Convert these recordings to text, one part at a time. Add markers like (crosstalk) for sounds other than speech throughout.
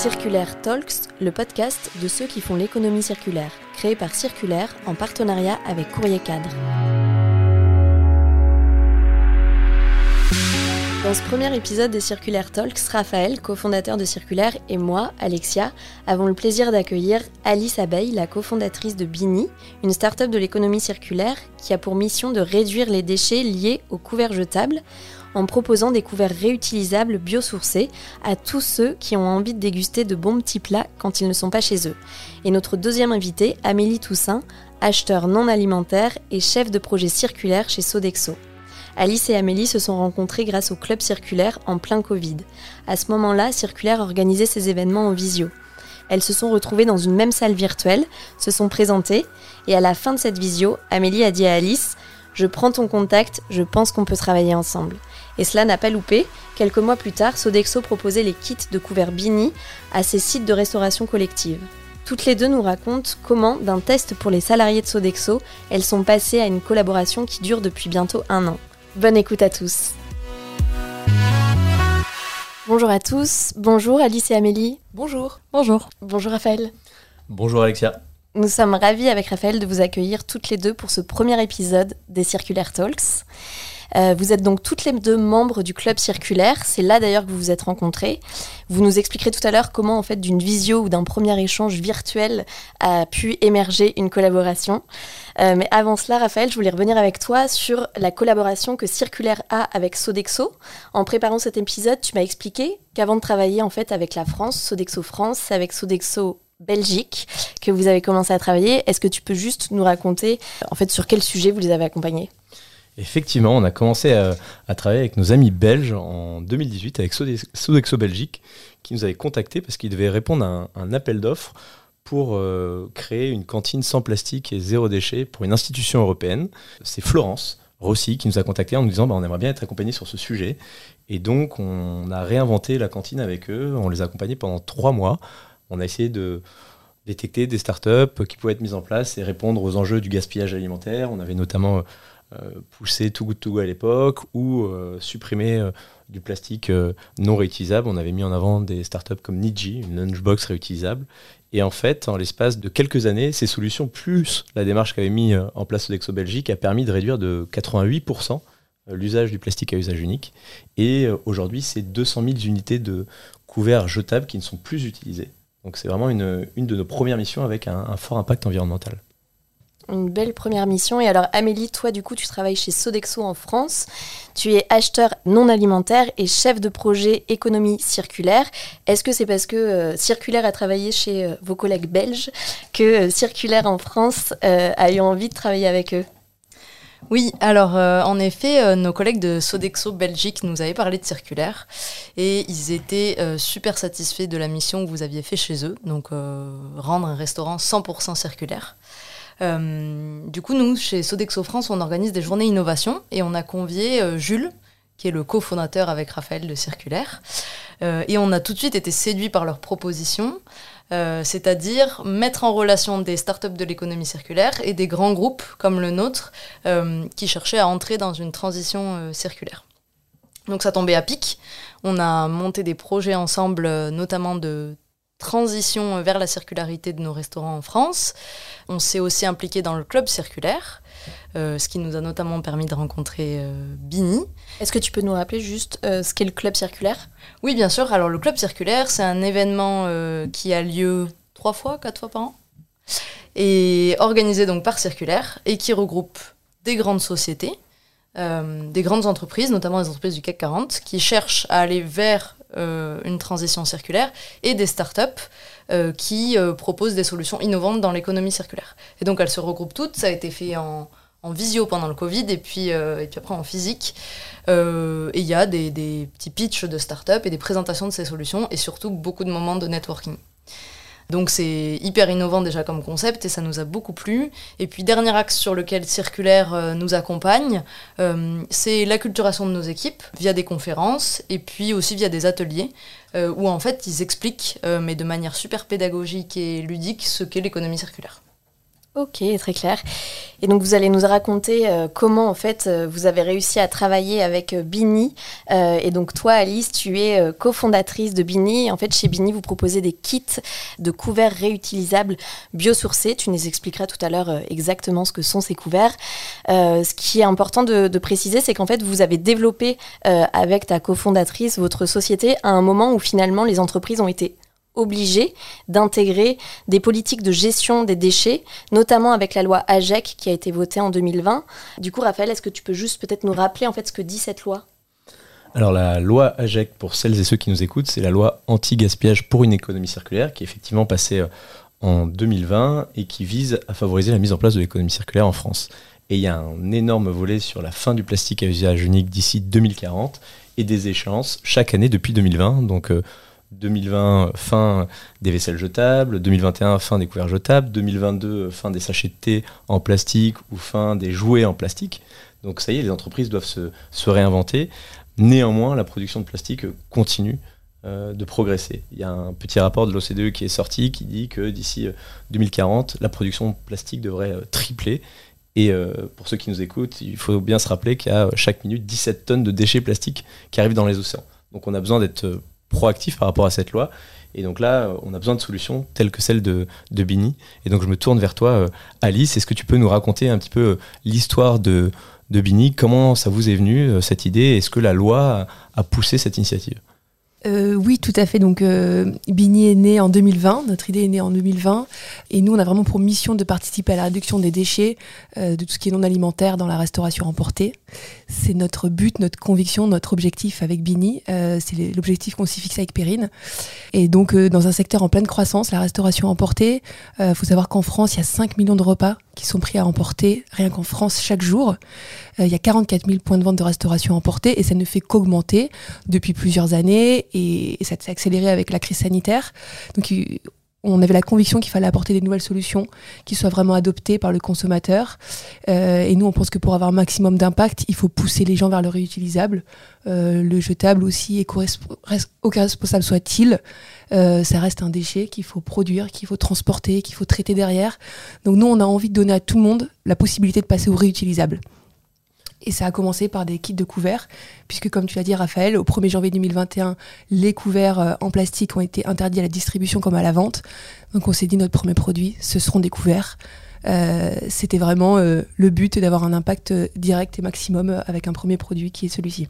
Circulaire Talks, le podcast de ceux qui font l'économie circulaire, créé par Circulaire en partenariat avec Courrier Cadre. Dans ce premier épisode des Circulaire Talks, Raphaël, cofondateur de Circulaire, et moi, Alexia, avons le plaisir d'accueillir Alice Abeille, la cofondatrice de Bini, une start-up de l'économie circulaire qui a pour mission de réduire les déchets liés aux couverts jetables en proposant des couverts réutilisables biosourcés à tous ceux qui ont envie de déguster de bons petits plats quand ils ne sont pas chez eux. Et notre deuxième invitée, Amélie Toussaint, acheteur non alimentaire et chef de projet circulaire chez Sodexo. Alice et Amélie se sont rencontrées grâce au club circulaire en plein Covid. À ce moment-là, Circulaire organisait ses événements en visio. Elles se sont retrouvées dans une même salle virtuelle, se sont présentées, et à la fin de cette visio, Amélie a dit à Alice Je prends ton contact, je pense qu'on peut travailler ensemble. Et cela n'a pas loupé. Quelques mois plus tard, Sodexo proposait les kits de couverts Bini à ses sites de restauration collective. Toutes les deux nous racontent comment, d'un test pour les salariés de Sodexo, elles sont passées à une collaboration qui dure depuis bientôt un an. Bonne écoute à tous. Bonjour à tous, bonjour Alice et Amélie. Bonjour. Bonjour. Bonjour Raphaël. Bonjour Alexia. Nous sommes ravis avec Raphaël de vous accueillir toutes les deux pour ce premier épisode des Circulaire Talks. Euh, vous êtes donc toutes les deux membres du club circulaire. C'est là d'ailleurs que vous vous êtes rencontrés. Vous nous expliquerez tout à l'heure comment, en fait, d'une visio ou d'un premier échange virtuel a pu émerger une collaboration. Euh, mais avant cela, Raphaël, je voulais revenir avec toi sur la collaboration que Circulaire a avec Sodexo. En préparant cet épisode, tu m'as expliqué qu'avant de travailler en fait avec la France, Sodexo France, avec Sodexo Belgique, que vous avez commencé à travailler. Est-ce que tu peux juste nous raconter en fait sur quel sujet vous les avez accompagnés? Effectivement, on a commencé à, travailler avec nos amis belges en 2018 avec Sodexo Belgique qui nous avait contactés parce qu'ils devaient répondre à un, appel d'offres pour euh, créer une cantine sans plastique et zéro déchet pour une institution européenne. C'est Florence Rossi qui nous a contactés en nous disant bah, on aimerait bien être accompagné sur ce sujet. Et donc on a réinventé la cantine avec eux, on les a accompagnés pendant trois mois. On a essayé de détecter des startups qui pouvaient être mises en place et répondre aux enjeux du gaspillage alimentaire. On avait notamment euh, pousser Too Good To Go à l'époque ou euh, supprimer euh, du plastique non réutilisable. On avait mis en avant des startups comme Niji, une lunchbox réutilisable. Et en fait, en l'espace de quelques années, ces solutions, plus la démarche qu'avait mis en place Sodexo Belgique, a permis de réduire de 88% l'usage du plastique à usage unique. Et aujourd'hui, c'est 200 000 unités de couverts jetables qui ne sont plus utilisées. Donc c'est vraiment une, de nos premières missions avec un fort impact environnemental une belle première mission. Et alors Amélie, toi du coup tu travailles chez Sodexo en France. Tu es acheteur non alimentaire et chef de projet économie circulaire. Est-ce que c'est parce que euh, Circulaire a travaillé chez euh, vos collègues belges que euh, Circulaire en France a eu envie de travailler avec eux? Oui, alors en effet, nos collègues de Sodexo Belgique nous avaient parlé de circulaire et ils étaient super satisfaits de la mission que vous aviez fait chez eux, donc rendre un restaurant 100% circulaire. Euh, du coup, nous, chez Sodexo France, on organise des journées innovation et on a convié euh, Jules, qui est le cofondateur avec Raphaël de Circulaire. Euh, et on a tout de suite été séduit par leurs propositions, c'est-à-dire mettre en relation des startups de l'économie circulaire et des grands groupes comme le nôtre qui cherchaient à entrer dans une transition circulaire. Donc ça tombait à pic. On a monté des projets ensemble, notamment de transition vers la circularité de nos restaurants en France. On s'est aussi impliqué dans le club circulaire, euh, ce qui nous a notamment permis de rencontrer euh, Bini. Est-ce que tu peux nous rappeler juste euh, ce qu'est le club circulaire? Oui, bien sûr. Alors le club circulaire, c'est un événement qui a lieu trois fois, quatre fois par an, et organisé donc par Circulaire, et qui regroupe des grandes sociétés, des grandes entreprises, notamment les entreprises du CAC 40, qui cherchent à aller vers une transition circulaire et des startups euh, qui euh, proposent des solutions innovantes dans l'économie circulaire. Et donc elles se regroupent toutes, ça a été fait en, visio pendant le Covid et puis, et puis après en physique. et il y a des, des petits pitchs de startups et des présentations de ces solutions et surtout beaucoup de moments de networking. Donc c'est hyper innovant déjà comme concept et ça nous a beaucoup plu. Et puis dernier axe sur lequel Circulaire euh, nous accompagne, euh, c'est l'acculturation de nos équipes via des conférences et puis aussi via des ateliers euh, où en fait ils expliquent, mais de manière super pédagogique et ludique, ce qu'est l'économie circulaire. Ok, très clair. Et donc vous allez nous raconter euh, comment en fait euh, vous avez réussi à travailler avec euh, Bini. et donc toi Alice, tu es cofondatrice de Bini. En fait chez Bini vous proposez des kits de couverts réutilisables biosourcés. Tu nous expliqueras tout à l'heure exactement ce que sont ces couverts. ce qui est important de, de préciser, c'est qu'en fait vous avez développé avec ta cofondatrice votre société à un moment où finalement les entreprises ont été obligé d'intégrer des politiques de gestion des déchets, notamment avec la loi AGEC qui a été votée en 2020. Du coup, Raphaël, est-ce que tu peux juste peut-être nous rappeler en fait ce que dit cette loi? Alors la loi AGEC, pour celles et ceux qui nous écoutent, c'est la loi anti-gaspillage pour une économie circulaire qui est effectivement passée euh, en 2020 et qui vise à favoriser la mise en place de l'économie circulaire en France. Et il y a un énorme volet sur la fin du plastique à usage unique d'ici 2040 et des échéances chaque année depuis 2020. Donc euh, 2020, fin des vaisselles jetables, 2021, fin des couverts jetables, 2022, fin des sachets de thé en plastique ou fin des jouets en plastique. Donc ça y est, les entreprises doivent se, réinventer. Néanmoins, la production de plastique continue euh, de progresser. Il y a un petit rapport de l'OCDE qui est sorti qui dit que d'ici 2040, euh, la production de plastique devrait euh, tripler. Et pour ceux qui nous écoutent, il faut bien se rappeler qu'il y a chaque minute 17 tonnes de déchets plastiques qui arrivent dans les océans. Donc on a besoin d'être proactif par rapport à cette loi. Et donc là, on a besoin de solutions telles que celle de, de Bini. Et donc je me tourne vers toi, euh, Alice. Est-ce que tu peux nous raconter un petit peu euh, l'histoire de, de Bini? Comment ça vous est venu, euh, cette idée? Est-ce que la loi a poussé cette initiative? Euh, oui, tout à fait. Donc, euh, Bini est né en 2020. Notre idée est née en 2020. Et nous, on a vraiment pour mission de participer à la réduction des déchets, euh, de tout ce qui est non alimentaire dans la restauration emportée. C'est notre but, notre conviction, notre objectif avec Bini. c'est l'objectif qu'on s'y fixe avec Perrine. Et donc, dans un secteur en pleine croissance, la restauration emportée, il faut savoir qu'en France, il y a 5 millions de repas qui sont pris à emporter, rien qu'en France, chaque jour. il y a 44 000 points de vente de restauration emportée et ça ne fait qu'augmenter depuis plusieurs années et, ça s'est accéléré avec la crise sanitaire. On avait la conviction qu'il fallait apporter des nouvelles solutions qui soient vraiment adoptées par le consommateur. Euh, et nous, on pense que pour avoir un maximum d'impact, il faut pousser les gens vers le réutilisable. Euh, le jetable aussi, éco-responsable soit-il, euh, ça reste un déchet qu'il faut produire, qu'il faut transporter, qu'il faut traiter derrière. Donc nous, on a envie de donner à tout le monde la possibilité de passer au réutilisable. Et ça a commencé par des kits de couverts, puisque comme tu l'as dit Raphaël, au 1er janvier 2021, les couverts euh, en plastique ont été interdits à la distribution comme à la vente. Donc on s'est dit notre premier produit, ce seront des couverts. Euh, c'était vraiment euh, le but d'avoir un impact direct et maximum avec un premier produit qui est celui-ci.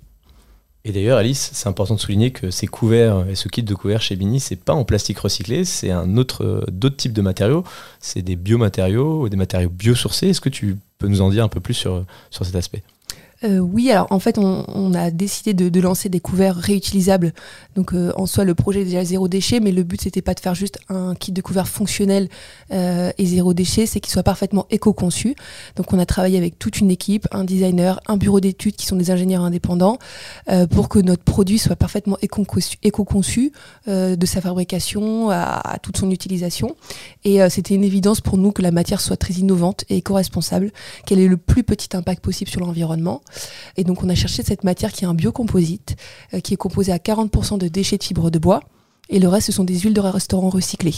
Et d'ailleurs, Alice, c'est important de souligner que ces couverts et ce kit de couverts chez Bini, c'est pas en plastique recyclé, c'est un autre, d'autres types de matériaux. C'est des biomatériaux, des matériaux biosourcés. Est-ce que tu peux nous en dire un peu plus sur, sur cet aspect? Euh, oui, alors en fait, on, a décidé de, lancer des couverts réutilisables. Donc euh, en soi, le projet est déjà zéro déchet, mais le but c'était pas de faire juste un kit de couverts fonctionnel euh, et zéro déchet, c'est qu'il soit parfaitement éco-conçu. Donc on a travaillé avec toute une équipe, un designer, un bureau d'études qui sont des ingénieurs indépendants, pour que notre produit soit parfaitement éco-conçu de sa fabrication à, toute son utilisation. Et c'était une évidence pour nous que la matière soit très innovante et éco-responsable, qu'elle ait le plus petit impact possible sur l'environnement. Et donc on a cherché cette matière qui est un biocomposite, euh, qui est composé à 40% de déchets de fibres de bois. Et le reste, ce sont des huiles de restaurant recyclées.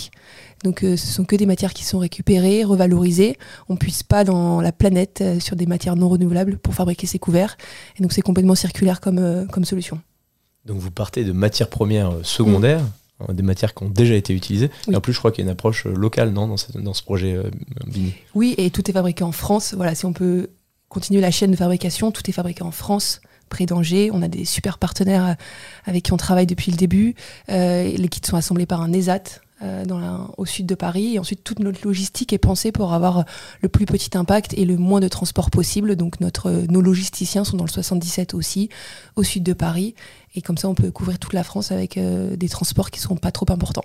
Donc, euh, ce sont que des matières qui sont récupérées, revalorisées. On ne puisse pas dans la planète euh, sur des matières non renouvelables pour fabriquer ces couverts. Et donc, c'est complètement circulaire comme, comme solution. Donc, vous partez de matières premières secondaires, hein, des matières qui ont déjà été utilisées. Et en plus, je crois qu'il y a une approche locale non, dans, dans ce projet Bini? Oui, et tout est fabriqué en France. Voilà, si on peut continuer la chaîne de fabrication. Tout est fabriqué en France, près d'Angers. On a des super partenaires euh, avec qui on travaille depuis le début. Euh, les kits sont assemblés par un ESAT. Euh, dans au sud de Paris et ensuite toute notre logistique est pensée pour avoir le plus petit impact et le moins de transport possible donc notre nos logisticiens sont dans le 77 aussi au sud de Paris et comme ça on peut couvrir toute la France avec des transports qui ne seront pas trop importants.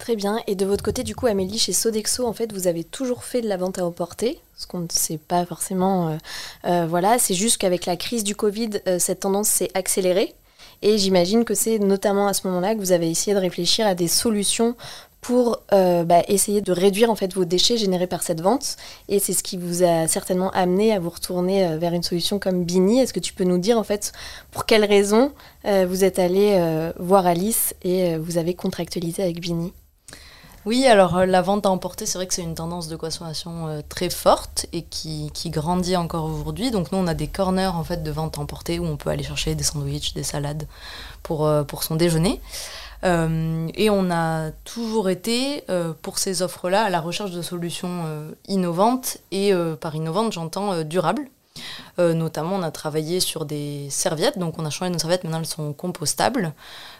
Très bien. Et de votre côté, du coup, Amélie, chez Sodexo, en fait, vous avez toujours fait de la vente à emporter, ce qu'on ne sait pas forcément. Euh, euh, voilà, c'est juste qu'avec la crise du Covid, euh, cette tendance s'est accélérée. Et j'imagine que c'est notamment à ce moment-là que vous avez essayé de réfléchir à des solutions pour bah, essayer de réduire en fait vos déchets générés par cette vente. Et c'est ce qui vous a certainement amené à vous retourner vers une solution comme Bini. Est-ce que tu peux nous dire en fait pour quelles raisons vous êtes allé voir Alice et vous avez contractualisé avec Bini? Oui, alors euh, la vente à emporter, c'est vrai que c'est une tendance de consommation euh, très forte et qui, grandit encore aujourd'hui. Donc nous, on a des corners en fait de vente à emporter où on peut aller chercher des sandwichs, des salades pour, euh, son déjeuner. Et on a toujours été, pour ces offres-là, à la recherche de solutions innovantes. Et par innovantes, j'entends durables. Euh, notamment, on a travaillé sur des serviettes, donc on a changé nos serviettes, maintenant elles sont compostables.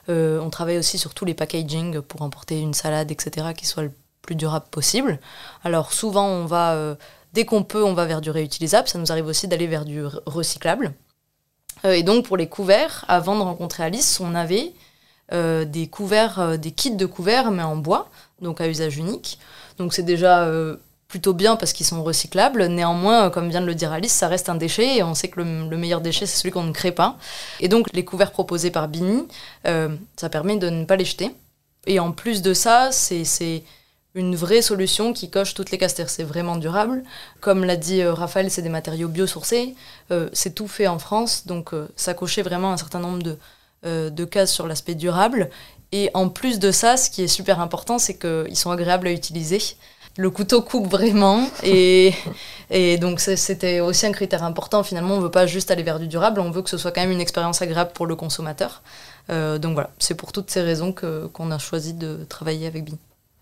Euh, on travaille aussi sur tous les packaging pour emporter une salade, etc., qui soit le plus durable possible. Alors souvent, on va, euh, dès qu'on peut, on va vers du réutilisable. Ça nous arrive aussi d'aller vers du re- recyclable. Et donc pour les couverts, avant de rencontrer Alice, on avait des couverts, des kits de couverts, mais en bois, donc à usage unique. Donc c'est déjà plutôt bien parce qu'ils sont recyclables. Néanmoins, euh, comme vient de le dire Alice, ça reste un déchet et on sait que le, le meilleur déchet, c'est celui qu'on ne crée pas. Et donc les couverts proposés par Bini, euh, ça permet de ne pas les jeter. Et en plus de ça, c'est une vraie solution qui coche toutes les. C'est-à-dire, C'est vraiment durable. Comme l'a dit euh, Raphaël, c'est des matériaux biosourcés. C'est tout fait en France. Donc ça cochait vraiment un certain nombre de, de cases sur l'aspect durable. Et en plus de ça, ce qui est super important, c'est qu'ils sont agréables à utiliser. Le couteau coupe vraiment. Et, et donc c'était aussi un critère important. Finalement, on ne veut pas juste aller vers du durable, on veut que ce soit quand même une expérience agréable pour le consommateur. Euh, donc voilà, c'est pour toutes ces raisons qu'on a choisi de travailler avec Bini.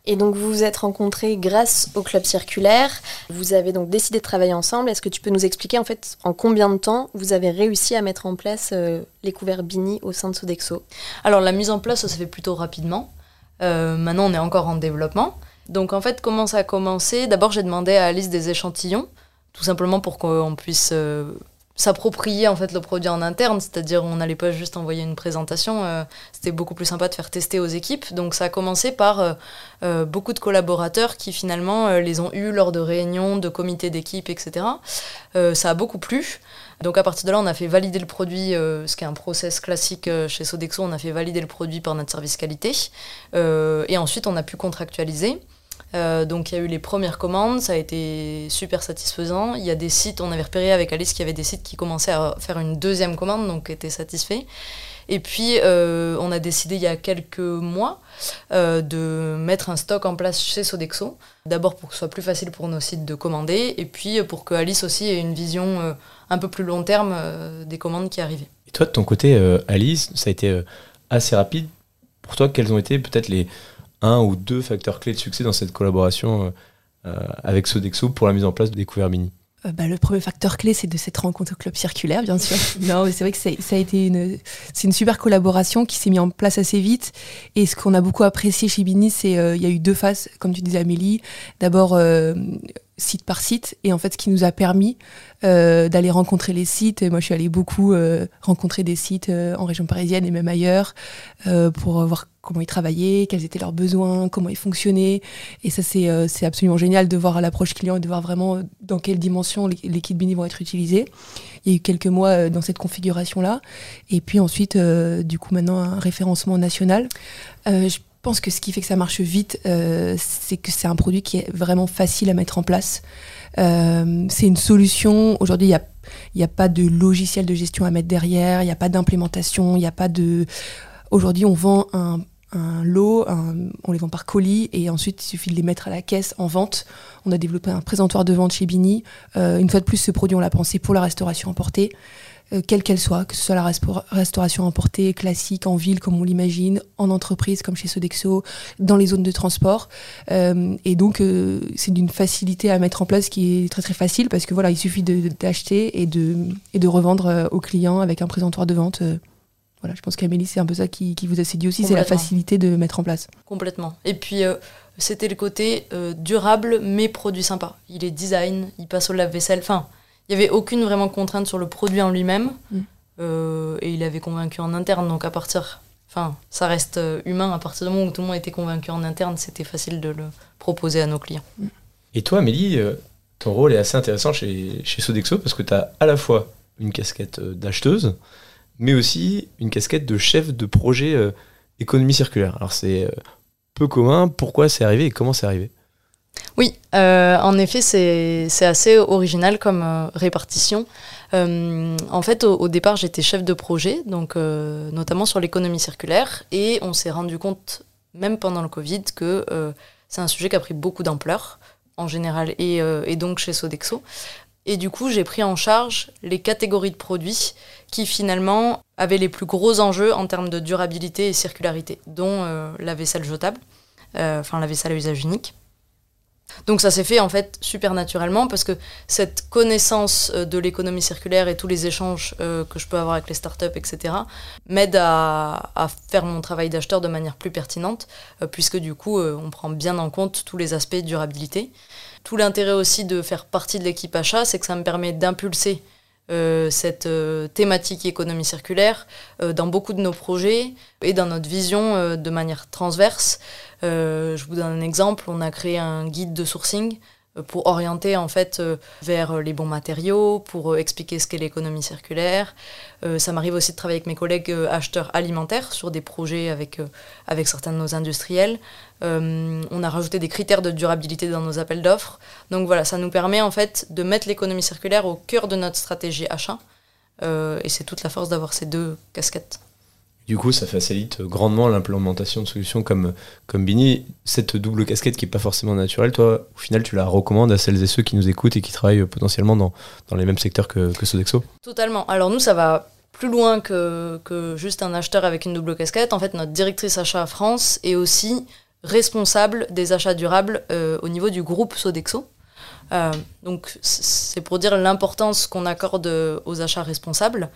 Et donc vous vous êtes rencontrés grâce au club circulaire. Vous avez donc décidé de travailler ensemble. Est-ce que tu peux nous expliquer en fait en combien de temps vous avez réussi à mettre en place euh, les couverts Bini au sein de Sodexo? Alors la mise en place, ça se fait plutôt rapidement. Euh, maintenant, on est encore en développement. Donc en fait, comment ça a commencé? D'abord, j'ai demandé à Alice des échantillons, tout simplement pour qu'on puisse euh, s'approprier en fait le produit en interne, c'est-à-dire on n'allait pas juste envoyer une présentation, euh, c'était beaucoup plus sympa de faire tester aux équipes. Donc ça a commencé par euh, beaucoup de collaborateurs qui finalement les ont eus lors de réunions, de comités d'équipe, etc. Ça a beaucoup plu. Donc à partir de là, on a fait valider le produit, ce qui est un process classique chez Sodexo, on a fait valider le produit par notre service qualité. Et ensuite, on a pu contractualiser. Euh, donc il y a eu les premières commandes, ça a été super satisfaisant. Il y a des sites, on avait repéré avec Alice qu'il y avait des sites qui commençaient à faire une deuxième commande, donc étaient satisfaits. Et puis euh, on a décidé il y a quelques mois euh, de mettre un stock en place chez Sodexo. D'abord pour que ce soit plus facile pour nos sites de commander, et puis pour que Alice aussi ait une vision un peu plus long terme des commandes qui arrivaient. Et toi, de ton côté, Alice, ça a été assez rapide. Pour toi, quels ont été peut-être les un ou deux facteurs clés de succès dans cette collaboration euh, euh, avec Sodexo pour la mise en place des couverts mini Euh, bah, le premier facteur clé, c'est de cette rencontre au club circulaire, bien sûr. (laughs) non, c'est vrai que c'est- ça a été une, c'est une super collaboration qui s'est mise en place assez vite. Et ce qu'on a beaucoup apprécié chez Bini, c'est euh, il y a eu deux phases, comme tu disais Amélie. D'abord euh, site par site, et en fait, ce qui nous a permis euh, d'aller rencontrer les sites. Et moi, je suis allée beaucoup euh, rencontrer des sites euh, en région parisienne et même ailleurs euh, pour voir comment ils travaillaient, quels étaient leurs besoins, comment ils fonctionnaient. Et ça, c'est euh, absolument génial de voir l'approche client et de voir vraiment dans quelle dimension les, kits Bini vont être utilisés. Il y a eu quelques mois euh, dans cette configuration-là. Et puis ensuite, du coup, maintenant, un référencement national. Je pense que ce qui fait que ça marche vite, euh, c'est que c'est un produit qui est vraiment facile à mettre en place. Euh, c'est une solution. Aujourd'hui, il n'y a, pas de logiciel de gestion à mettre derrière, il n'y a pas d'implémentation, il n'y a pas de. Aujourd'hui, on vend un, lot, on les vend par colis et ensuite il suffit de les mettre à la caisse en vente. On a développé un présentoir de vente chez Bini. Euh, une fois de plus, ce produit, on l'a pensé pour la restauration emportée, euh, quelle qu'elle soit, que ce soit la restauration emportée classique en ville comme on l'imagine, en entreprise comme chez Sodexo, dans les zones de transport. Euh, et donc, euh, c'est d'une facilité à mettre en place qui est très très facile parce que voilà, il suffit de- d'acheter et de, et de revendre aux clients avec un présentoir de vente. voilà, je pense qu'Amélie, c'est un peu ça qui, qui vous a séduit aussi, c'est la facilité de mettre en place. Complètement. Et puis, euh, c'était le côté euh, durable, mais produit sympa. Il est design, il passe au lave-vaisselle. Enfin, il n'y avait aucune vraiment contrainte sur le produit en lui-même. Mm. Euh, et il avait convaincu en interne. Donc, à partir. Enfin, ça reste euh, humain. À partir du moment où tout le monde était convaincu en interne, c'était facile de le proposer à nos clients. Et toi, Amélie, euh, ton rôle est assez intéressant chez, chez Sodexo parce que tu as à la fois une casquette d'acheteuse, mais aussi une casquette de chef de projet économie circulaire. Alors c'est peu commun, pourquoi c'est arrivé et comment c'est arrivé? Oui, euh, en effet, c'est assez original comme euh, répartition. Euh, en fait, au, départ, j'étais chef de projet, donc notamment sur l'économie circulaire, et on s'est rendu compte, même pendant le Covid, que c'est un sujet qui a pris beaucoup d'ampleur en général et, et donc chez Sodexo. Et du coup, j'ai pris en charge les catégories de produits qui finalement avaient les plus gros enjeux en termes de durabilité et circularité, dont la vaisselle jetable, enfin la vaisselle à usage unique. Donc ça s'est fait en fait super naturellement parce que cette connaissance euh, de l'économie circulaire et tous les échanges que je peux avoir avec les startups, etc., m'aide à, faire mon travail d'acheteur de manière plus pertinente, puisque du coup on prend bien en compte tous les aspects de durabilité. Tout l'intérêt aussi de faire partie de l'équipe achat, c'est que ça me permet d'impulser euh, cette euh, thématique économie circulaire euh, dans beaucoup de nos projets et dans notre vision de manière transverse. je vous donne un exemple, on a créé un guide de sourcing pour orienter en fait euh, vers les bons matériaux, pour euh, expliquer ce qu'est l'économie circulaire. Euh, ça m'arrive aussi de travailler avec mes collègues acheteurs alimentaires sur des projets avec, avec certains de nos industriels. on a rajouté des critères de durabilité dans nos appels d'offres. Donc voilà, ça nous permet en fait de mettre l'économie circulaire au cœur de notre stratégie achat. et c'est toute la force d'avoir ces deux casquettes. Du coup, ça facilite grandement l'implémentation de solutions comme, comme Bini. Cette double casquette qui n'est pas forcément naturelle, toi, au final, tu la recommandes à celles et ceux qui nous écoutent et qui travaillent potentiellement dans, dans les mêmes secteurs que, que Sodexo? Totalement. Alors nous, ça va plus loin que, que juste un acheteur avec une double casquette. En fait, notre directrice achat France est aussi responsable des achats durables euh, au niveau du groupe Sodexo. Euh, donc c'est pour dire l'importance qu'on accorde aux achats responsables.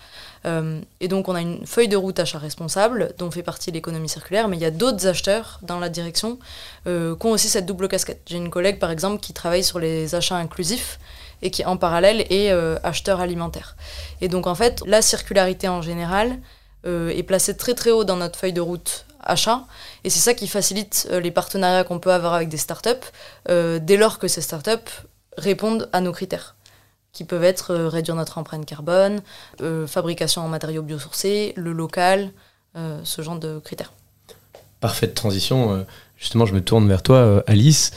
Euh, et donc on a une feuille de route achat responsable dont fait partie l'économie circulaire, mais il y a d'autres acheteurs dans la direction euh, qui ont aussi cette double casquette. J'ai une collègue par exemple qui travaille sur les achats inclusifs et qui en parallèle est acheteur alimentaire. Et donc en fait la circularité en général est placée très très haut dans notre feuille de route achat. Et c'est ça qui facilite les partenariats qu'on peut avoir avec des startups, dès lors que ces startups répondent à nos critères, qui peuvent être euh, réduire notre empreinte carbone, euh, fabrication en matériaux biosourcés, le local, euh, ce genre de critères. Parfaite transition. justement, je me tourne vers toi, Alice.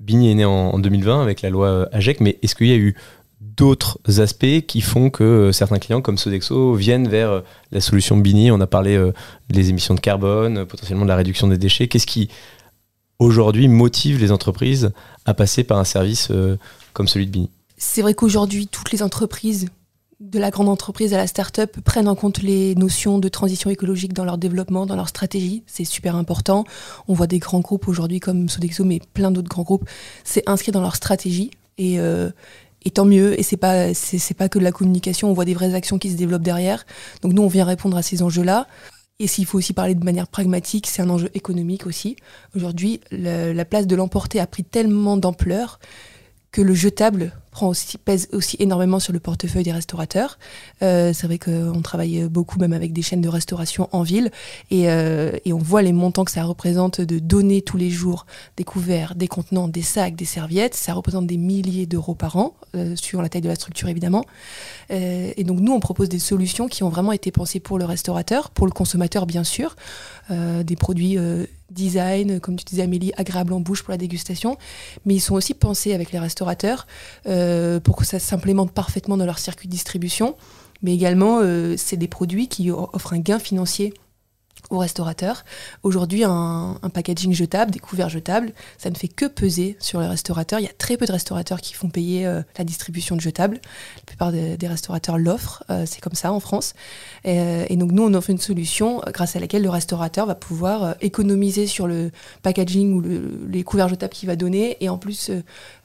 Bini est né en, 2020 avec la loi AGEC, mais est-ce qu'il y a eu d'autres aspects qui font que certains clients comme Sodexo viennent vers la solution Bini On a parlé des émissions de carbone, potentiellement de la réduction des déchets. Qu'est-ce qui aujourd'hui motive les entreprises à passer par un service euh, comme celui de Bini C'est vrai qu'aujourd'hui, toutes les entreprises, de la grande entreprise à la start-up, prennent en compte les notions de transition écologique dans leur développement, dans leur stratégie. C'est super important. On voit des grands groupes aujourd'hui comme Sodexo, mais plein d'autres grands groupes, c'est inscrit dans leur stratégie. Et, euh, et tant mieux. Et c'est pas c'est pas que de la communication. On voit des vraies actions qui se développent derrière. Donc nous, on vient répondre à ces enjeux-là. Et s'il faut aussi parler de manière pragmatique, c'est un enjeu économique aussi. Aujourd'hui, la place de l'emporter a pris tellement d'ampleur que le jetable pèse aussi énormément sur le portefeuille des restaurateurs. Euh, c'est vrai qu'on travaille beaucoup même avec des chaînes de restauration en ville et, euh, et, on voit les montants que ça représente de donner tous les jours des couverts, des contenants, des sacs, des serviettes. Ça représente des milliers d'euros par an, euh, suivant la taille de la structure évidemment. Euh, et donc nous, on propose des solutions qui ont vraiment été pensées pour le restaurateur, pour le consommateur bien sûr, des produits design, comme tu disais Amélie, agréable en bouche pour la dégustation, mais ils sont aussi pensés avec les restaurateurs euh, pour que ça s'implémente parfaitement dans leur circuit de distribution, mais également euh, c'est des produits qui offrent un gain financier aux restaurateurs. Aujourd'hui, un, packaging jetable, des couverts jetables, ça ne fait que peser sur les restaurateurs. Il y a très peu de restaurateurs qui font payer euh, la distribution de jetables. La plupart des, restaurateurs l'offrent, euh, c'est comme ça en France. Euh, et, donc nous, on offre une solution grâce à laquelle le restaurateur va pouvoir économiser sur le packaging ou les couverts jetables qu'il va donner et en plus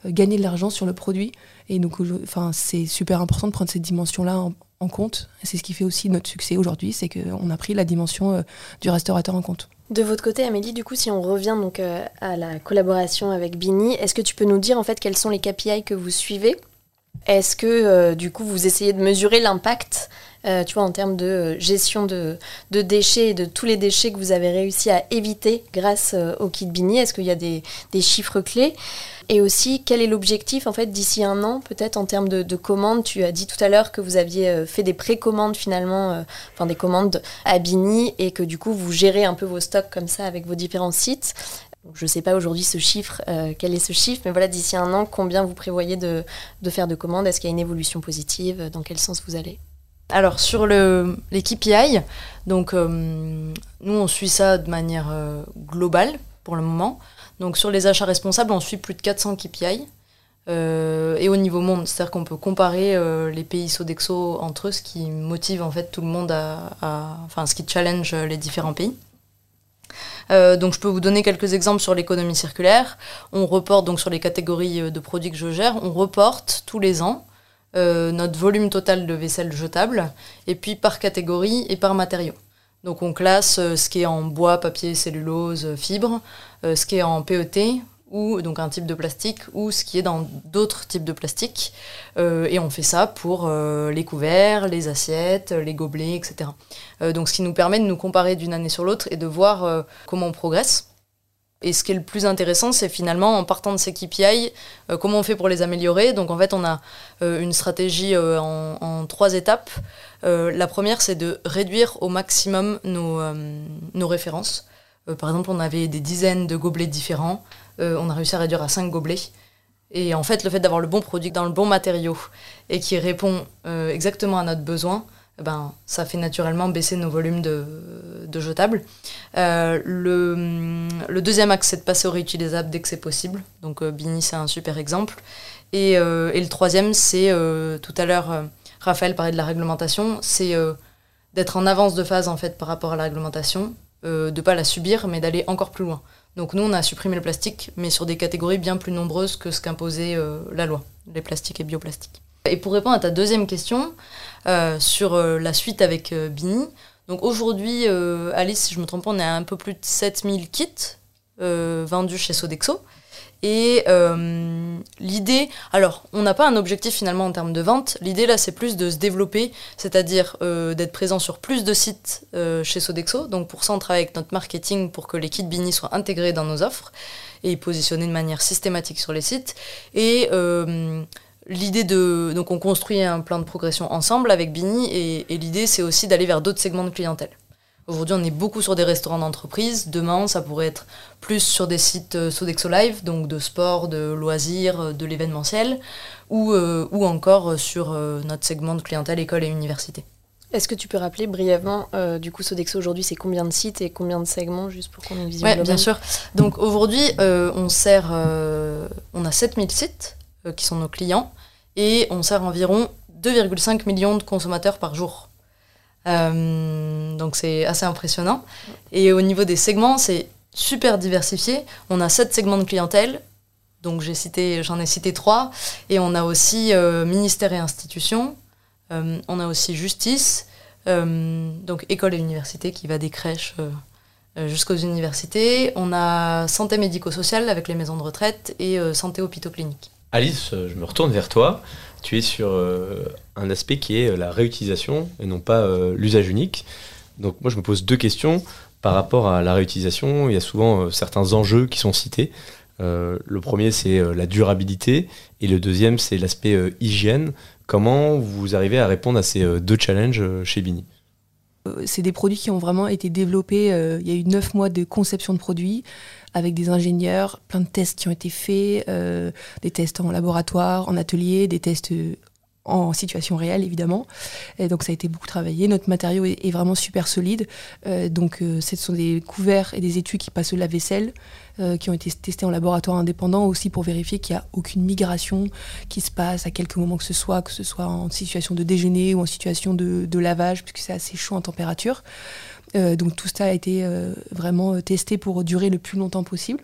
gagner de l'argent sur le produit. Et donc, enfin, c'est super important de prendre cette dimension-là en, en compte. C'est ce qui fait aussi notre succès aujourd'hui, c'est qu'on a pris la dimension euh, du restaurateur en compte. De votre côté, Amélie, du coup, si on revient donc euh, à la collaboration avec Bini, est-ce que tu peux nous dire en fait quels sont les KPI que vous suivez? Est-ce que euh, du coup vous essayez de mesurer l'impact tu vois, en termes de gestion de, déchets et de tous les déchets que vous avez réussi à éviter grâce au kit Bini Est-ce qu'il y a des, chiffres clés? Et aussi, quel est l'objectif en fait d'ici un an, peut-être en termes de, commandes? Tu as dit tout à l'heure que vous aviez euh, fait des précommandes finalement, euh, enfin des commandes à Bini, et que du coup vous gérez un peu vos stocks comme ça avec vos différents sites. je ne sais pas aujourd'hui ce chiffre, euh, quel est ce chiffre, mais voilà, d'ici un an, combien vous prévoyez de, faire de commandes? Est-ce qu'il y a une évolution positive? Dans quel sens vous allez? Alors sur le, les KPI, donc nous on suit ça de manière globale pour le moment. Donc sur les achats responsables, on suit plus de 400 KPI. Euh, et au niveau monde, c'est-à-dire qu'on peut comparer euh, les pays Sodexo entre eux, ce qui motive en fait tout le monde à, enfin ce qui challenge les différents pays. Euh, donc je peux vous donner quelques exemples sur l'économie circulaire. On reporte donc sur les catégories de produits que je gère, on reporte tous les ans notre volume total de vaisselle jetable, et puis par catégorie et par matériau. Donc on classe ce qui est en bois, papier, cellulose, fibre, ce qui est en PET, ou donc un type de plastique ou ce qui est dans d'autres types de plastique. Euh, et on fait ça pour euh, les couverts, les assiettes, les gobelets, etc. Euh, donc ce qui nous permet de nous comparer d'une année sur l'autre et de voir comment on progresse. Et ce qui est le plus intéressant, c'est finalement en partant de ces KPI, comment on fait pour les améliorer. Donc en fait, on a une stratégie en, en, trois étapes. la première, c'est de réduire au maximum nos, nos références. par exemple, on avait des dizaines de gobelets différents. Euh, on a réussi à réduire à 5 gobelets. Et en fait, le fait d'avoir le bon produit dans le bon matériau et qui répond euh, exactement à notre besoin, ben, ça fait naturellement baisser nos volumes de, jetables. Euh, le, deuxième axe, c'est de passer au réutilisable dès que c'est possible. Donc Bini, c'est un super exemple. Et, et le troisième, c'est, tout à l'heure, Raphaël parlait de la réglementation, c'est d'être en avance de phase en fait par rapport à la réglementation, de ne pas la subir, mais d'aller encore plus loin. Donc nous, on a supprimé le plastique, mais sur des catégories bien plus nombreuses que ce qu'imposait euh, la loi, les plastiques et bioplastiques. Et pour répondre à ta deuxième question euh, sur euh, la suite avec Bini, donc aujourd'hui, Alice, si je me trompe pas, on est à un peu plus de 7000 kits vendus chez Sodexo. Et euh, l'idée, alors on n'a pas un objectif finalement en termes de vente, l'idée là c'est plus de se développer, c'est-à-dire euh, d'être présent sur plus de sites euh, chez Sodexo. Donc pour ça on travaille avec notre marketing pour que les kits Bini soient intégrés dans nos offres et positionnés de manière systématique sur les sites. Et l'idée de... Donc on construit un plan de progression ensemble avec Bini et l'idée c'est aussi d'aller vers d'autres segments de clientèle. Aujourd'hui, on est beaucoup sur des restaurants d'entreprise. Demain, ça pourrait être plus sur des sites euh, Sodexo Live, donc de sport, de loisirs, euh, de l'événementiel, ou, euh, ou encore sur notre segment de clientèle école et université. Est-ce que tu peux rappeler brièvement, du coup, Sodexo aujourd'hui, c'est combien de sites et combien de segments, juste pour qu'on ait une vision Oui, bien sûr. Donc aujourd'hui, on sert, on a 7000 sites qui sont nos clients et on sert environ 2,5 millions de consommateurs par jour. Euh, donc c'est assez impressionnant. Et au niveau des segments, c'est super diversifié. On a sept segments de clientèle. Donc j'ai cité, j'en ai cité trois. Et on a aussi euh, ministère et institutions. Euh, on a aussi justice. donc école et université qui va des crèches jusqu'aux universités. On a santé médico-sociale avec les maisons de retraite et santé hôpitaux cliniques. Alice, je me retourne vers toi tu es sur euh, un aspect qui est euh, la réutilisation et non pas euh, l'usage unique. Donc moi je me pose deux questions par rapport à la réutilisation. Il y a souvent certains enjeux qui sont cités. le premier c'est la durabilité et le deuxième c'est l'aspect hygiène. Comment vous arrivez à répondre à ces deux challenges chez Bini? C'est des produits qui ont vraiment été développés. il y a eu neuf mois de conception de produits avec des ingénieurs, plein de tests qui ont été faits, euh, des tests en laboratoire, en atelier, des tests euh, en situation réelle évidemment. Donc ça a été beaucoup travaillé. Notre matériau est, vraiment super solide. Euh, donc ce sont des couverts et des étuis qui passent au lave-vaisselle, qui ont été testés en laboratoire indépendant aussi pour vérifier qu'il n'y a aucune migration qui se passe à quelque moment que ce soit, que ce soit en situation de déjeuner ou en situation de, lavage, puisque c'est assez chaud en température. Euh, donc tout ça a été euh, vraiment euh, testé pour durer le plus longtemps possible.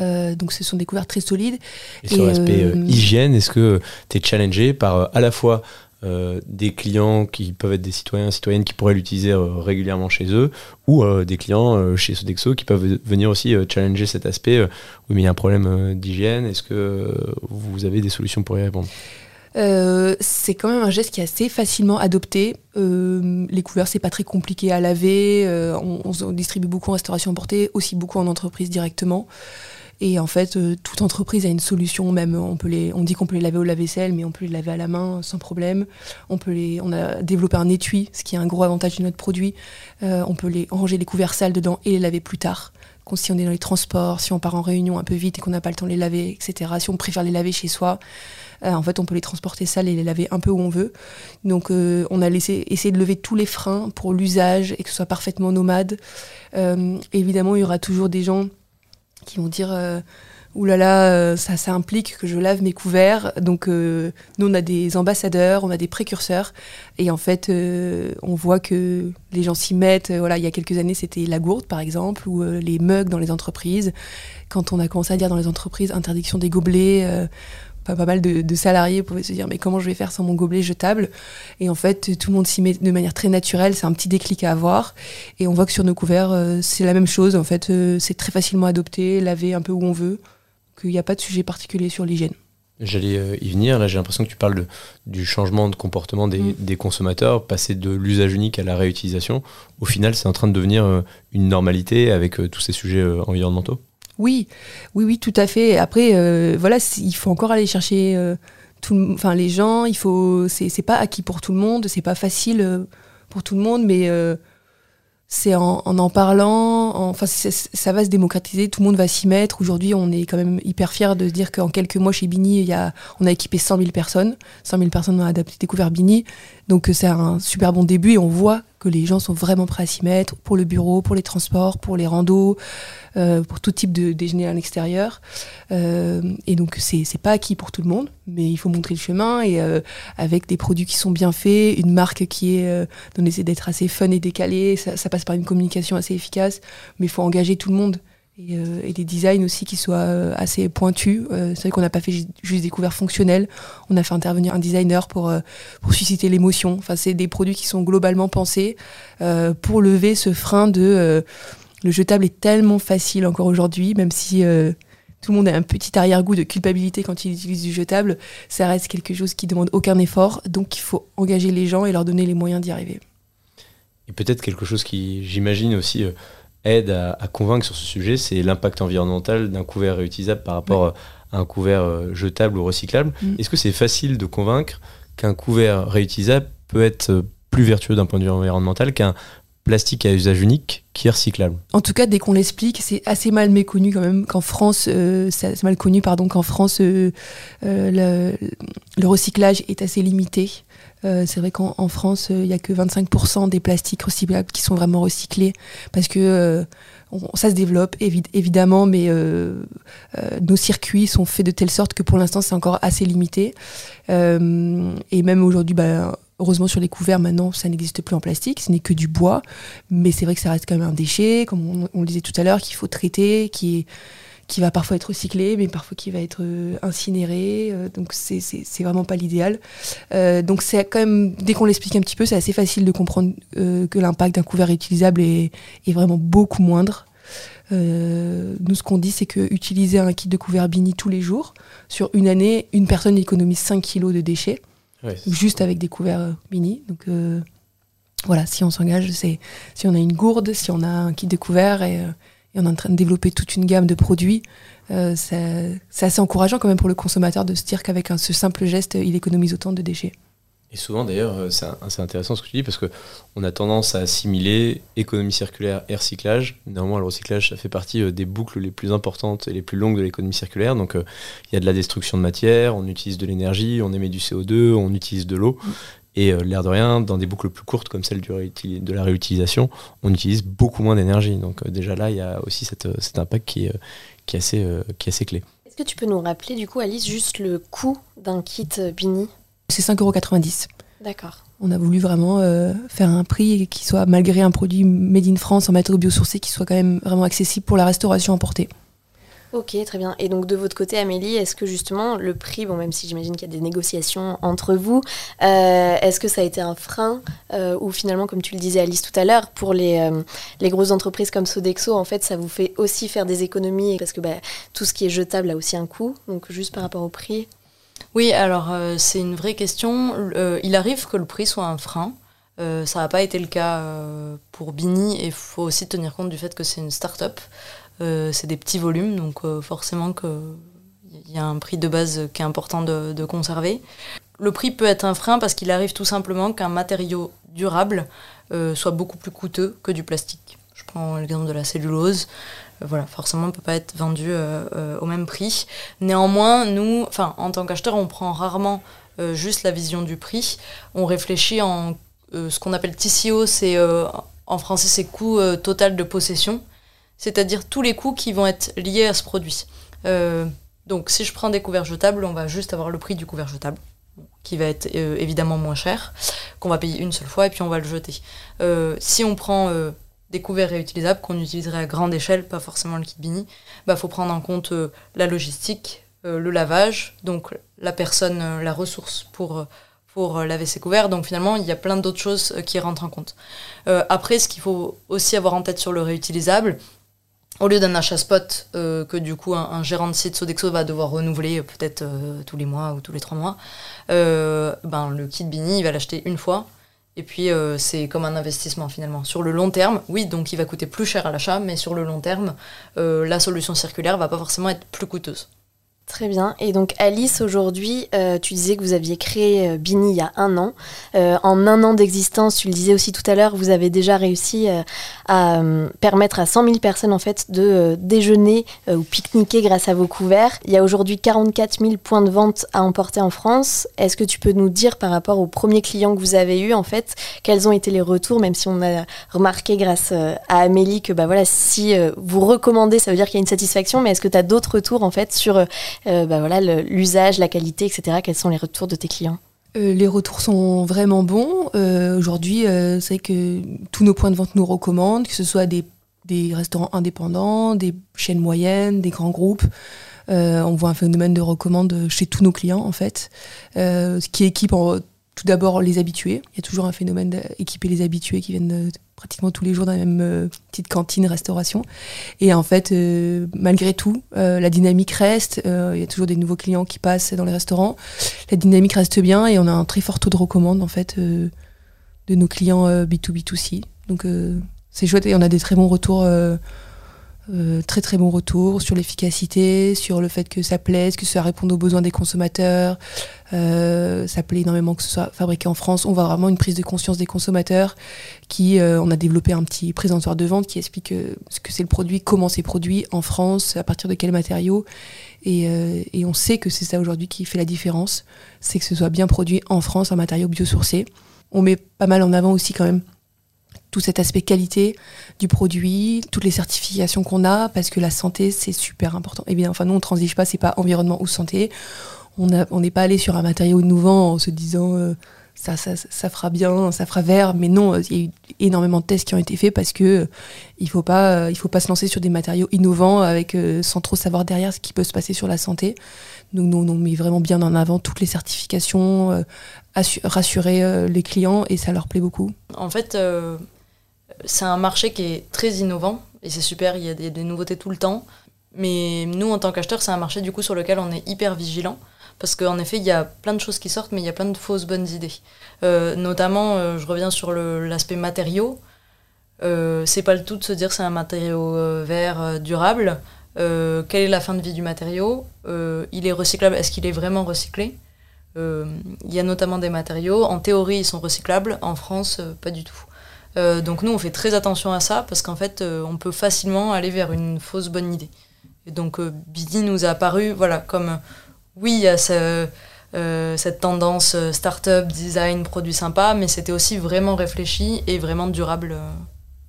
Donc ce sont des couverts très solides. Et, sur l'aspect hygiène, est-ce que tu es challengé par à la fois des clients qui peuvent être des citoyens, citoyennes qui pourraient l'utiliser régulièrement chez eux, ou des clients chez Sodexo qui peuvent venir aussi challenger cet aspect. oui, mais il y a un problème d'hygiène. Est-ce que vous avez des solutions pour y répondre? Euh, c'est quand même un geste qui est assez facilement adopté. Euh, les couverts, c'est pas très compliqué à laver. Euh, on, distribue beaucoup en restauration emportée, aussi beaucoup en entreprise directement. Et en fait, toute entreprise a une solution. Même, on peut les, on dit qu'on peut les laver au lave-vaisselle, mais on peut les laver à la main sans problème. On a développé un étui, ce qui est un gros avantage de notre produit. on peut les ranger les couverts sales dedans et les laver plus tard si on est dans les transports, si on part en réunion un peu vite et qu'on n'a pas le temps de les laver, etc. Si on préfère les laver chez soi, euh, en fait, on peut les transporter sales et les laver un peu où on veut. Donc, euh, on a laissé, essayé de lever tous les freins pour l'usage et que ce soit parfaitement nomade. Euh, évidemment, il y aura toujours des gens qui vont dire Ouh là là, ça, ça implique que je lave mes couverts. Donc, nous, on a des ambassadeurs, on a des précurseurs. Et en fait, on voit que les gens s'y mettent. Voilà, il y a quelques années, c'était la gourde, par exemple, ou les mugs dans les entreprises. Quand on a commencé à dire dans les entreprises interdiction des gobelets, pas, mal de, salariés pouvaient se dire mais comment je vais faire sans mon gobelet jetable? Et en fait, tout le monde s'y met de manière très naturelle. C'est un petit déclic à avoir. Et on voit que sur nos couverts, euh, c'est la même chose. En fait, euh, c'est très facilement adopté, lavé un peu où on veut. Qu'il n'y a pas de sujet particulier sur l'hygiène. J'allais euh, y venir. Là, j'ai l'impression que tu parles du changement de comportement des, mm. des consommateurs, passer de l'usage unique à la réutilisation. Au final, c'est en train de devenir une normalité avec tous ces sujets environnementaux. Oui, oui, oui, tout à fait. Après, euh, voilà, il faut encore aller chercher euh, les gens. Il faut, c'est pas acquis pour tout le monde, c'est pas facile euh, pour tout le monde, mais c'est en, en, parlant, enfin ça va se démocratiser, tout le monde va s'y mettre. Aujourd'hui, on est quand même hyper fiers de se dire qu'en quelques mois chez Bini, on a équipé 100 000 personnes. 100 000 personnes ont adapté, découvert Bini. Donc c'est un super bon début et on voit les gens sont vraiment prêts à s'y mettre pour le bureau, pour les transports, pour les randos, euh, pour tout type de déjeuner à l'extérieur. Euh, et donc c'est pas acquis pour tout le monde, mais il faut montrer le chemin et euh, avec des produits qui sont bien faits, une marque qui est essaie d'être assez fun et décalé, ça, ça, passe par une communication assez efficace, mais il faut engager tout le monde. Et, et, des designs aussi qui soient assez pointus. c'est vrai qu'on n'a pas fait juste des couverts fonctionnels, on a fait intervenir un designer pour, pour susciter l'émotion. Enfin, c'est des produits qui sont globalement pensés pour lever ce frein de le jetable est tellement facile encore aujourd'hui, même si euh, tout le monde a un petit arrière-goût de culpabilité quand il utilise du jetable, ça reste quelque chose qui demande aucun effort, donc il faut engager les gens et leur donner les moyens d'y arriver. Et peut-être quelque chose qui, j'imagine aussi, euh, aide à, convaincre sur ce sujet, c'est l'impact environnemental d'un couvert réutilisable par rapport à un couvert euh, jetable ou recyclable. Mm. Est-ce que c'est facile de convaincre qu'un couvert réutilisable peut être plus vertueux d'un point de vue environnemental qu'un plastique à usage unique qui est recyclable? En tout cas, dès qu'on l'explique, c'est assez mal méconnu quand même qu'en France, euh, c'est mal connu pardon qu'en France euh, euh, le, recyclage est assez limité. C'est vrai qu'en France, il n'y a que 25% des plastiques recyclables qui sont vraiment recyclés parce que ça se développe évidemment, mais nos circuits sont faits de telle sorte que pour l'instant c'est encore assez limité. et même aujourd'hui, bah, Heureusement, sur les couverts, maintenant, ça n'existe plus en plastique, ce n'est que du bois. Mais c'est vrai que ça reste quand même un déchet, comme on, le disait tout à l'heure, qu'il faut traiter, qui, qui va parfois être recyclé, mais parfois qui va être euh, incinéré. Euh, donc, c'est vraiment pas l'idéal. Euh, donc, c'est quand même, dès qu'on l'explique un petit peu, c'est assez facile de comprendre que l'impact d'un couvert réutilisable est, est, vraiment beaucoup moindre. nous, ce qu'on dit, c'est que utiliser un kit de couvert Bini tous les jours, sur une année, une personne économise 5 kilos de déchets juste avec des couverts mini. Donc voilà, si on s'engage, c'est si on a une gourde, si on a un kit de couverts et, on est en train de développer toute une gamme de produits, c'est assez encourageant quand même pour le consommateur de se dire qu'avec ce simple geste, il économise autant de déchets. Et souvent, d'ailleurs, euh, c'est intéressant ce que tu dis parce qu'on a tendance à assimiler économie circulaire et recyclage. Néanmoins, le recyclage, ça fait partie euh, des boucles les plus importantes et les plus longues de l'économie circulaire. Donc, euh, il y a de la destruction de matière, on utilise de l'énergie, on émet du CO2, on utilise de l'eau. Et l'air de rien, dans des boucles plus courtes comme celle de la réutilisation, on utilise beaucoup moins d'énergie. Donc, déjà là, il y a aussi cet impact qui est, qui, est assez, qui est assez clé. Est-ce que tu peux nous rappeler, du coup, Alice, juste le coût d'un kit Bini? C'est 5,90€. D'accord. On a voulu vraiment euh, faire un prix qui soit, malgré un produit made in France en matériaux biosourcés, qui soit quand même vraiment accessible pour la restauration emportée. Ok, très bien. Et donc de votre côté, Amélie, est-ce que justement le prix, bon même si j'imagine qu'il y a des négociations entre vous, euh, est-ce que ça a été un frein euh, ou finalement, comme tu le disais Alice tout à l'heure, pour les, les grosses entreprises comme Sodexo, en fait, ça vous fait aussi faire des économies parce que bah, tout ce qui est jetable a aussi un coût. Donc juste par rapport au prix. Oui, alors euh, c'est une vraie question. Euh, il arrive que le prix soit un frein. Euh, ça n'a pas été le cas pour Bini et il faut aussi tenir compte du fait que c'est une start-up. C'est des petits volumes, donc forcément qu'il y a un prix de base qui est important de, conserver. Le prix peut être un frein parce qu'il arrive tout simplement qu'un matériau durable soit beaucoup plus coûteux que du plastique. Je prends l'exemple de la cellulose. Euh, voilà, forcément, on ne peut pas être vendu euh, euh, au même prix. Néanmoins, nous, en tant qu'acheteur, on prend rarement juste la vision du prix. On réfléchit en ce qu'on appelle TCO, c'est en français, c'est coût total de possession. C'est-à-dire tous les coûts qui vont être liés à ce produit. donc si je prends des couverts jetables, on va juste avoir le prix du couvert jetable qui va être évidemment moins cher, qu'on va payer une seule fois et puis on va le jeter. si on prend des couverts réutilisables qu'on utiliserait à grande échelle, pas forcément le kit Bini, il bah, faut prendre en compte la logistique, le lavage, donc la personne, la ressource pour pour euh, laver ses couverts. Donc finalement, il y a plein d'autres choses euh, qui rentrent en compte. Euh, après, ce qu'il faut aussi avoir en tête sur le réutilisable, au lieu d'un achat spot que du coup un, gérant de site Sodexo va devoir renouveler peut-être tous les mois ou tous les trois mois, ben, le kit Bini, il va l'acheter une fois. Et puis c'est comme un investissement finalement. Sur le long terme, oui, donc il va coûter plus cher à l'achat, mais sur le long terme, la solution circulaire va pas forcément être plus coûteuse. Très bien. Et donc Alice, aujourd'hui, euh, tu disais que vous aviez créé euh, Bini il y a un an. Euh, en un an d'existence, tu le disais aussi tout à l'heure, vous avez déjà réussi à permettre à 100 000 personnes en fait de déjeuner ou pique-niquer grâce à vos couverts. Il y a aujourd'hui 44 000 points de vente à emporter en France. Est-ce que tu peux nous dire par rapport aux premiers clients que vous avez eus en fait, quels ont été les retours, même si on a remarqué grâce à Amélie que bah voilà, si vous recommandez, ça veut dire qu'il y a une satisfaction, mais est-ce que tu as d'autres retours en fait sur bah voilà, l'usage, la qualité, etc. Quels sont les retours de tes clients euh, les retours sont vraiment bons. Euh, aujourd'hui, c'est que tous nos points de vente nous recommandent, que ce soit des, des restaurants indépendants, des chaînes moyennes, des grands groupes. on voit un phénomène de recommande chez tous nos clients, en fait, ce qui équipe tout d'abord les habitués. Il y a toujours un phénomène d'équiper les habitués qui viennent pratiquement tous les jours dans la même euh, petite cantine, restauration. Et en fait, euh, malgré tout, euh, la dynamique reste. Il y a toujours des nouveaux clients qui passent dans les restaurants. La dynamique reste bien et on a un très fort taux de recommande en fait de nos clients B2B2C. Donc c'est chouette et on a des très bons retours euh, très très bon retour sur l'efficacité, sur le fait que ça plaise, que ça réponde aux besoins des consommateurs. Euh, ça plaît énormément que ce soit fabriqué en France. On voit vraiment une prise de conscience des consommateurs. Qui, euh, on a développé un petit présentoir de vente qui explique ce que c'est le produit, comment c'est produit en France, à partir de quels matériaux. Et, et on sait que c'est ça aujourd'hui qui fait la différence, c'est que ce soit bien produit en France, en matériaux biosourcés. On met pas mal en avant aussi quand même tout cet aspect qualité du produit, toutes les certifications qu'on a, parce que la santé, c'est super important. Et eh bien, enfin, nous, on transige pas, c'est pas environnement ou santé. On n'est pas allé sur un matériau innovant en se disant euh, ça, ça, ça, fera bien, ça fera vert, mais non, il y a eu énormément de tests qui ont été faits parce que euh, il faut pas, euh, il faut pas se lancer sur des matériaux innovants avec sans trop savoir derrière ce qui peut se passer sur la santé. Donc nous, on met vraiment bien en avant toutes les certifications, rassurer les clients et ça leur plaît beaucoup. En fait, c'est un marché qui est très innovant et c'est super, il y a des, nouveautés tout le temps. Mais nous, en tant qu'acheteurs, c'est un marché du coup sur lequel on est hyper vigilant parce qu'en effet, il y a plein de choses qui sortent, mais il y a plein de fausses bonnes idées. Euh, notamment, euh, je reviens sur l'aspect matériaux. Euh, c'est pas le tout de se dire c'est un matériau vert durable. quelle est la fin de vie du matériau? Il est recyclable Est-ce qu'il est vraiment recyclé? Il y a notamment des matériaux. En théorie, ils sont recyclables. En France, pas du tout. Euh, donc nous, on fait très attention à ça parce qu'en fait, euh, on peut facilement aller vers une fausse bonne idée. Et donc euh, Bidi nous a apparu, voilà, comme oui, il y a cette tendance start-up, design, produit sympa, mais c'était aussi vraiment réfléchi et vraiment durable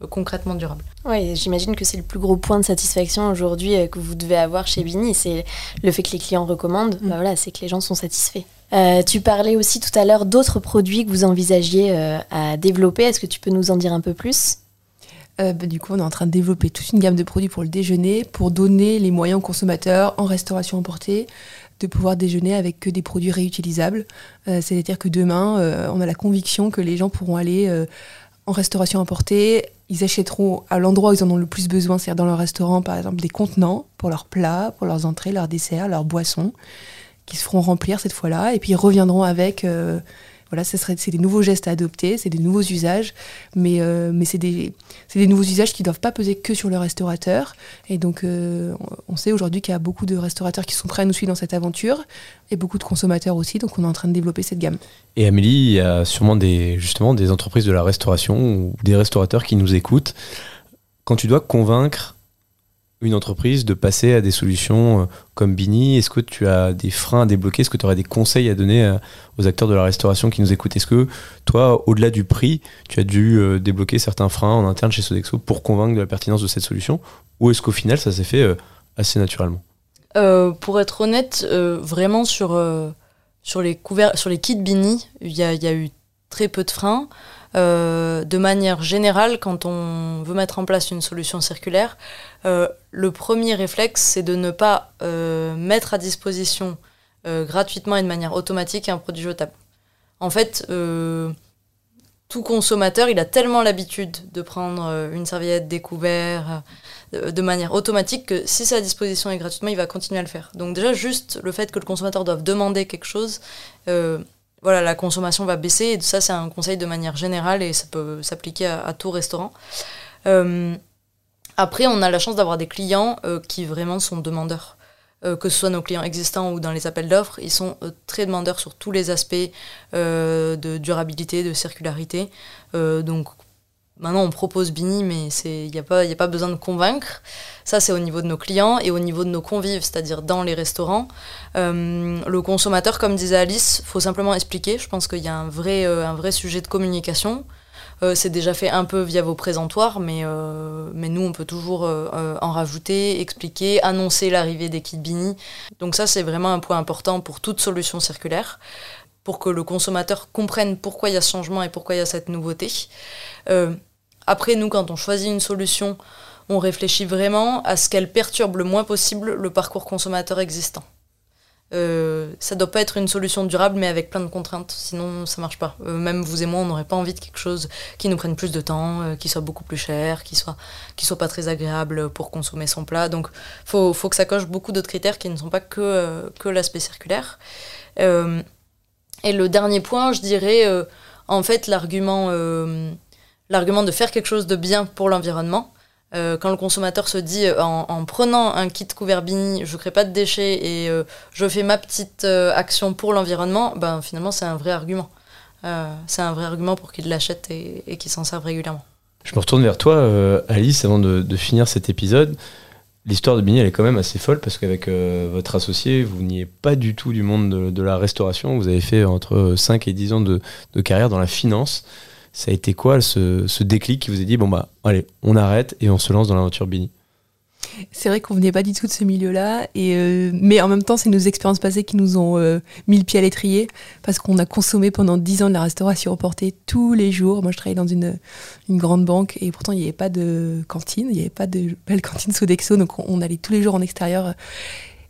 concrètement durable. Oui, j'imagine que c'est le plus gros point de satisfaction aujourd'hui que vous devez avoir chez Bini, c'est le fait que les clients recommandent, mm. bah voilà, c'est que les gens sont satisfaits. Euh, tu parlais aussi tout à l'heure d'autres produits que vous envisagiez euh, à développer. Est-ce que tu peux nous en dire un peu plus? Euh, bah, du coup, on est en train de développer toute une gamme de produits pour le déjeuner, pour donner les moyens aux consommateurs en restauration emportée de pouvoir déjeuner avec que des produits réutilisables. C'est-à-dire que demain, on a la conviction que les gens pourront aller en restauration emportée. Ils achèteront à l'endroit où ils en ont le plus besoin, c'est-à-dire dans leur restaurant, par exemple, des contenants pour leurs plats, pour leurs entrées, leurs desserts, leurs boissons qui se feront remplir cette fois-là, et puis ils reviendront avec. Euh, voilà, ce serait, c'est des nouveaux gestes à adopter, c'est des nouveaux usages, mais, euh, mais c'est des, des, nouveaux usages qui ne doivent pas peser que sur le restaurateur. Et donc, euh, on sait aujourd'hui qu'il y a beaucoup de restaurateurs qui sont prêts à nous suivre dans cette aventure, et beaucoup de consommateurs aussi, donc on est en train de développer cette gamme. Et Amélie, il y a sûrement des, justement des entreprises de la restauration ou des restaurateurs qui nous écoutent. Quand tu dois convaincre une entreprise de passer à des solutions euh, comme Bini. Est-ce que tu as des freins à débloquer? Est-ce que tu aurais des conseils à donner euh, aux acteurs de la restauration qui nous écoutent? Est-ce que toi, au-delà du prix, tu as dû euh, débloquer certains freins en interne chez Sodexo pour convaincre de la pertinence de cette solution? Ou est-ce qu'au final, ça s'est fait assez naturellement? Pour être honnête, vraiment sur, les couverts, sur les kits Bini, il y a, eu très peu de freins. Euh, de manière générale, quand on veut mettre en place une solution circulaire, euh, le premier réflexe, c'est de ne pas euh, mettre à disposition gratuitement et de manière automatique un produit jetable. En fait, tout consommateur, il a tellement l'habitude de prendre une serviette, des couverts, de manière automatique que si c'est à disposition et gratuitement, il va continuer à le faire. Donc déjà, juste le fait que le consommateur doive demander quelque chose, voilà, la consommation va baisser. Et ça, c'est un conseil de manière générale et ça peut s'appliquer à, tout restaurant. Euh, après, on a la chance d'avoir des clients euh, qui vraiment sont demandeurs. Euh, que ce soit nos clients existants ou dans les appels d'offres, ils sont très demandeurs sur tous les aspects de durabilité, de circularité. donc Maintenant, on propose Bini, mais il n'y a, pas, a pas besoin de convaincre. Ça, c'est au niveau de nos clients et au niveau de nos convives, c'est-à-dire dans les restaurants. Euh, le consommateur, comme disait Alice, faut simplement expliquer. Je pense qu'il y a un vrai, euh, sujet de communication. Euh, c'est déjà fait un peu via vos présentoirs, mais, mais nous, on peut toujours en rajouter, expliquer, annoncer l'arrivée des kits Bini. Donc ça, c'est vraiment un point important pour toute solution circulaire pour que le consommateur comprenne pourquoi il y a ce changement et pourquoi il y a cette nouveauté. Après, nous, quand on choisit une solution, on réfléchit vraiment à ce qu'elle perturbe le moins possible le parcours consommateur existant. Euh, ça doit pas être une solution durable, mais avec plein de contraintes, sinon ça marche pas. Euh, même vous et moi, on n'aurait pas envie de quelque chose qui nous prenne plus de temps, euh, qui soit beaucoup plus cher, qui soit, qui soit pas très agréable pour consommer son plat. Donc, faut, faut que ça coche beaucoup d'autres critères qui ne sont pas que, euh, que l'aspect circulaire. et le dernier point, je dirais, en fait, l'argument l'argument de faire quelque chose de bien pour l'environnement. Euh, quand le consommateur se dit euh, en, prenant un kit couvert Bini, je crée pas de déchets et euh, je fais ma petite action pour l'environnement, ben, finalement c'est un vrai argument. c'est un vrai argument pour qu'il l'achète et, qu'il s'en serve régulièrement. Je me retourne vers toi, Alice, avant de, finir cet épisode. L'histoire de Bini, elle est quand même assez folle parce qu'avec votre associé, vous n'y êtes pas du tout du monde de, la restauration. Vous avez fait entre 5 et 10 ans de carrière dans la finance ça a été quoi ce, déclic qui vous a dit bon bah allez, on arrête et on se lance dans l'aventure Bini? C'est vrai qu'on venait pas du tout de ce milieu-là, et euh, mais en même temps, c'est nos expériences passées qui nous ont euh, mis le pied à l'étrier, parce qu'on a consommé pendant dix ans de la restauration emportée tous les jours. Moi, je travaillais dans une, une grande banque, et pourtant, il n'y avait pas de cantine, il n'y avait pas de belle cantine Sodexo, donc on, allait tous les jours en extérieur.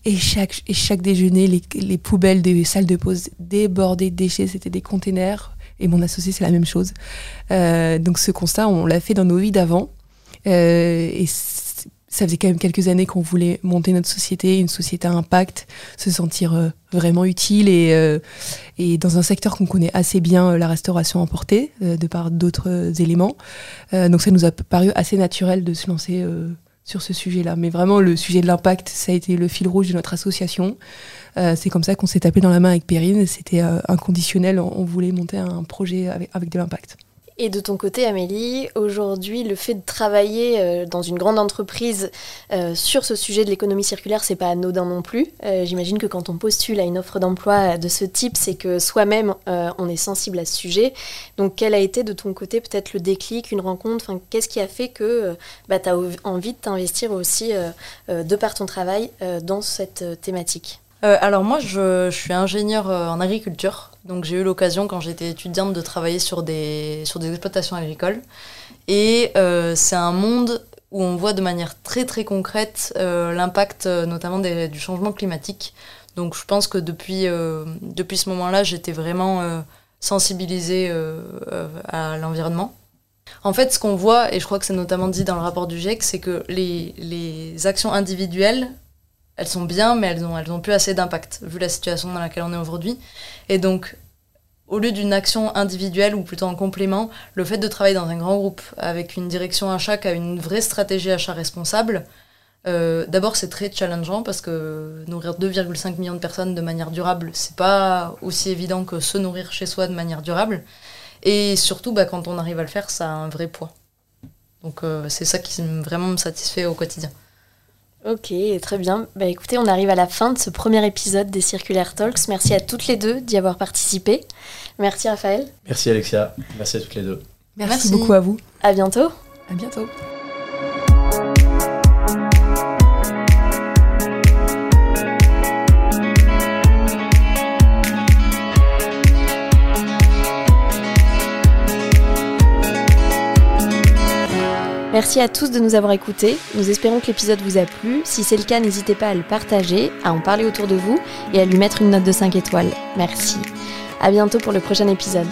Et chaque, et chaque déjeuner, les, les poubelles des salles de pause débordaient de déchets, c'était des containers et mon associé, c'est la même chose. Euh, donc ce constat, on l'a fait dans nos vies d'avant. Euh, et ça faisait quand même quelques années qu'on voulait monter notre société, une société à impact, se sentir euh, vraiment utile et, et dans un secteur qu'on connaît assez bien, la restauration emportée, de par d'autres éléments. donc ça nous a paru assez naturel de se lancer sur ce sujet-là. Mais vraiment, le sujet de l'impact, ça a été le fil rouge de notre association. Euh, c'est comme ça qu'on s'est tapé dans la main avec Perrine. C'était euh, inconditionnel. On, voulait monter un projet avec, avec de l'impact. Et de ton côté, Amélie, aujourd'hui, le fait de travailler euh, dans une grande entreprise sur ce sujet de l'économie circulaire, c'est pas anodin non plus. J'imagine que quand on postule à une offre d'emploi de ce type, c'est que soi-même on est sensible à ce sujet. Donc, quel a été de ton côté peut-être le déclic, une rencontre? Enfin, Qu'est-ce qui a fait que bah, tu as envie de t'investir aussi, de par ton travail, dans cette thématique? Euh, alors moi, je, suis ingénieure euh, en agriculture, donc j'ai eu l'occasion quand j'étais étudiante de travailler sur des, sur des exploitations agricoles. Et euh, c'est un monde où on voit de manière très très concrète l'impact notamment du changement climatique. Donc je pense que depuis, depuis ce moment-là, j'étais vraiment sensibilisée à l'environnement. En fait, ce qu'on voit, et je crois que c'est notamment dit dans le rapport du GIEC, c'est que les, les actions individuelles elles sont bien, mais elles ont, elles ont plus assez d'impact, vu la situation dans laquelle on est aujourd'hui. Et donc, au lieu d'une action individuelle ou plutôt en complément, le fait de travailler dans un grand groupe avec une direction achat qui a une vraie stratégie achat responsable, euh, d'abord c'est très challengeant parce que nourrir 2,5 millions de personnes de manière durable, c'est pas aussi évident que se nourrir chez soi de manière durable. Et surtout, bah, quand on arrive à le faire, ça a un vrai poids. Donc euh, c'est ça qui vraiment me satisfait au quotidien. Ok, très bien. Bah écoutez, on arrive à la fin de ce premier épisode des Circulaire Talks. Merci à toutes les deux d'y avoir participé. Merci Raphaël. Merci Alexia. Merci à toutes les deux. Merci, Merci. beaucoup à vous. À bientôt. À bientôt. Merci à tous de nous avoir écoutés. Nous espérons que l'épisode vous a plu. Si c'est le cas, n'hésitez pas à le partager, à en parler autour de vous et à lui mettre une note de 5 étoiles. Merci. À bientôt pour le prochain épisode.